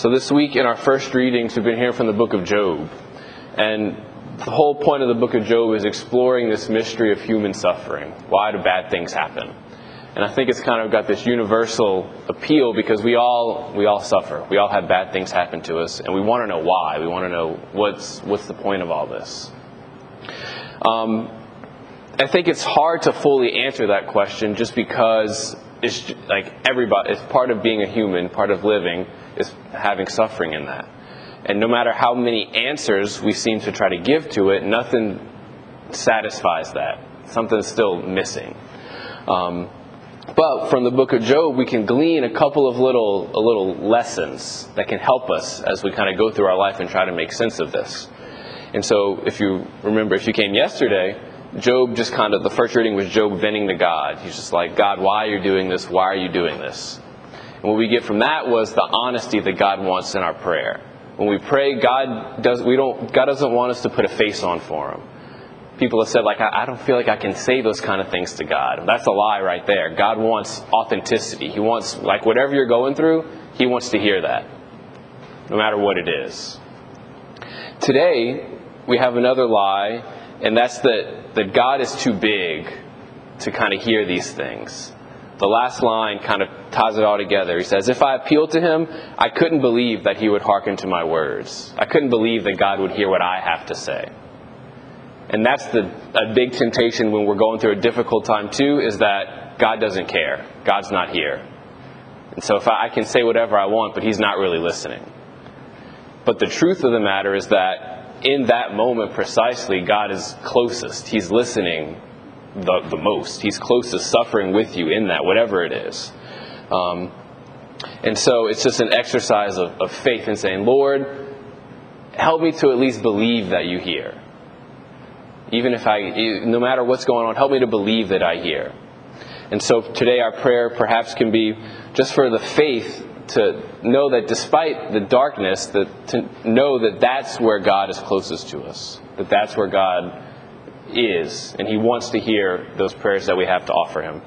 So, this week in our first readings, we've been hearing from the book of Job. And the whole point of the book of Job is exploring this mystery of human suffering. Why do bad things happen? And I think it's kind of got this universal appeal because we all we all suffer. We all have bad things happen to us, and we want to know why. We want to know what's what's the point of all this. Um, I think it's hard to fully answer that question just because it's like everybody. It's part of being a human, part of living is having suffering in that. And no matter how many answers we seem to try to give to it, nothing satisfies that. Something's still missing. Um, but from the book of Job, we can glean a couple of little, a little lessons that can help us as we kind of go through our life and try to make sense of this. And so, if you remember, if you came yesterday, Job just kind of, the first reading was Job venting to God. He's just like, God, why are you doing this? Why are you doing this? And what we get from that was the honesty that God wants in our prayer. When we pray, God does we don't God doesn't want us to put a face on for him. People have said like I, I don't feel like I can say those kind of things to God. That's a lie right there. God wants authenticity. He wants like whatever you're going through, he wants to hear that. No matter what it is. Today, we have another lie, and that's that, that God is too big to kind of hear these things the last line kind of ties it all together. He says, If I appealed to him, I couldn't believe that he would hearken to my words. I couldn't believe that God would hear what I have to say. And that's the, a big temptation when we're going through a difficult time, too, is that God doesn't care. God's not here. And so if I, I can say whatever I want, but he's not really listening. But the truth of the matter is that in that moment precisely, God is closest. He's listening the, the most. He's closest suffering with you in that, whatever it is. Um, and so it's just an exercise of, of faith in saying, Lord, help me to at least believe that you hear. Even if I, no matter what's going on, help me to believe that I hear. And so today our prayer perhaps can be just for the faith to know that despite the darkness, that to know that that's where God is closest to us. That that's where God is, and He wants to hear those prayers that we have to offer Him.